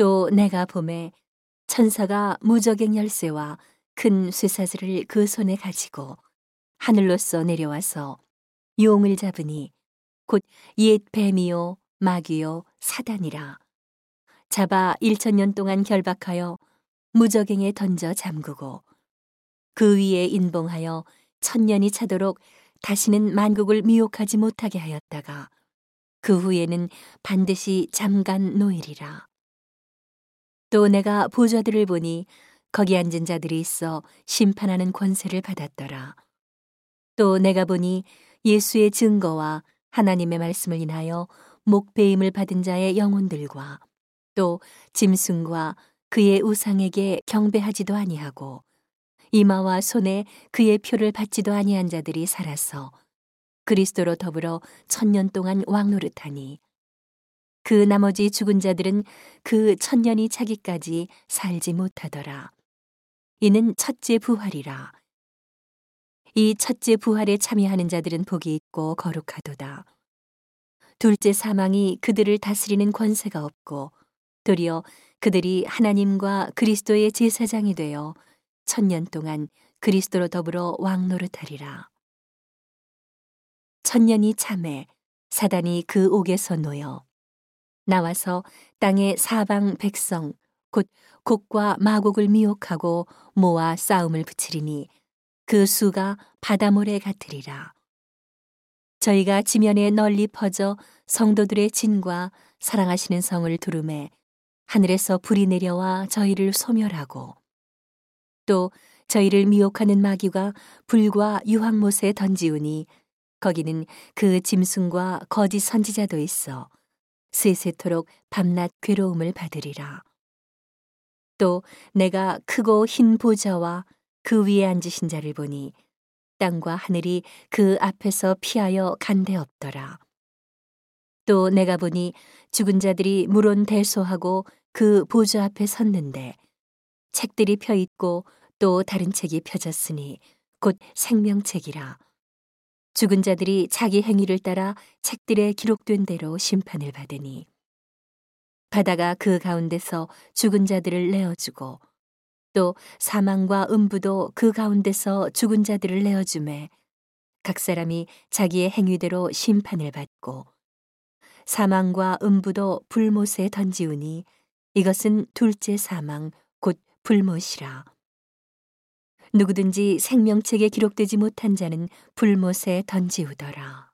또 내가 봄에 천사가 무적행 열쇠와 큰 쇠사슬을 그 손에 가지고 하늘로서 내려와서 용을 잡으니 곧 옛 뱀이요 마귀요 사단이라 잡아 일천년 동안 결박하여 무적행에 던져 잠그고 그 위에 인봉하여 천년이 차도록 다시는 만국을 미혹하지 못하게 하였다가 그 후에는 반드시 잠깐 노일이라. 또 내가 보좌들을 보니 거기 앉은 자들이 있어 심판하는 권세를 받았더라. 또 내가 보니 예수의 증거와 하나님의 말씀을 인하여 목배임을 받은 자의 영혼들과 또 짐승과 그의 우상에게 경배하지도 아니하고 이마와 손에 그의 표를 받지도 아니한 자들이 살아서 그리스도로 더불어 천년 동안 왕노릇하니 그 나머지 죽은 자들은 그 천년이 차기까지 살지 못하더라. 이는 첫째 부활이라. 이 첫째 부활에 참여하는 자들은 복이 있고 거룩하도다. 둘째 사망이 그들을 다스리는 권세가 없고 도리어 그들이 하나님과 그리스도의 제사장이 되어 천년 동안 그리스도로 더불어 왕노릇하리라. 천년이 참해 사단이 그 옥에서 놓여 나와서 땅의 사방 백성 곧 곡과 마곡을 미혹하고 모아 싸움을 붙이리니 그 수가 바다모래 같으리라. 저희가 지면에 널리 퍼져 성도들의 진과 사랑하시는 성을 두름에 하늘에서 불이 내려와 저희를 소멸하고 또 저희를 미혹하는 마귀가 불과 유황못에 던지우니 거기는 그 짐승과 거짓 선지자도 있어 세세토록 밤낮 괴로움을 받으리라. 또 내가 크고 흰 보좌와 그 위에 앉으신 자를 보니 땅과 하늘이 그 앞에서 피하여 간데 없더라. 또 내가 보니 죽은 자들이 물론 대소하고 그 보좌 앞에 섰는데 책들이 펴 있고 또 다른 책이 펴졌으니 곧 생명책이라. 죽은 자들이 자기 행위를 따라 책들에 기록된 대로 심판을 받으니 바다가 그 가운데서 죽은 자들을 내어주고 또 사망과 음부도 그 가운데서 죽은 자들을 내어주매 각 사람이 자기의 행위대로 심판을 받고 사망과 음부도 불못에 던지우니 이것은 둘째 사망 곧 불못이라. 누구든지 생명책에 기록되지 못한 자는 불못에 던지우더라.